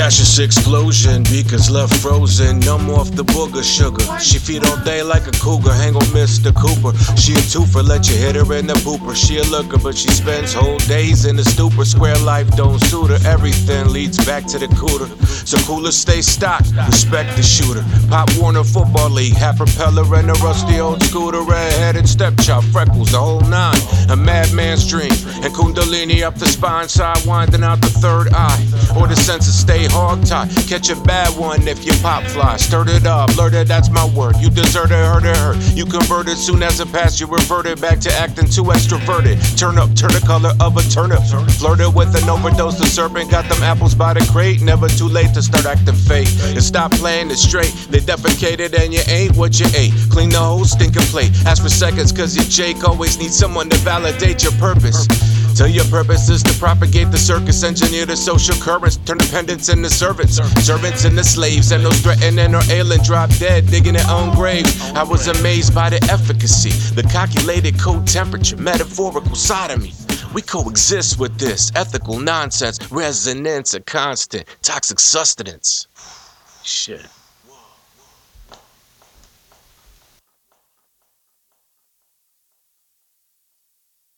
Gaseous explosion, beakers left frozen, numb off the booger sugar. She feed all day like a cougar, hang on Mr. Cooper. She a twofer, let you hit her in the pooper. She a looker, but she spends whole days in the stupor. Square life don't suit her, everything leads back to the cooler. So cooler stay stocked, respect the shooter. Pop Warner Football League, half propeller and a rusty old scooter. Red-headed stepchild, freckles, the whole nine. A madman's dream, and Kundalini up the spine, side winding out the third eye. Or the senses stay hog tied. Catch a bad one if you pop fly. Stirred it up, blurted, that's my word. You deserted, hurt it, hurt. You converted soon as it passed, you reverted back to acting too extroverted. Turn up, turn the color of a turnip. Flirted with an overdose, the serpent got them apples by the crate. Never too late to start acting fake. And stop playing it straight. They defecated and you ain't what you ate. Clean the whole stinking plate. Ask for seconds, cause your Jake always needs someone to validate your purpose. Till your purpose is to propagate the circus, engineer the social currents, turn dependents into servants, servants into slaves, and those threatening or ailing drop dead, digging their own grave. I was amazed by the efficacy, the calculated cold temperature, metaphorical sodomy. We coexist with this ethical nonsense, resonance, a constant, toxic sustenance. Shit.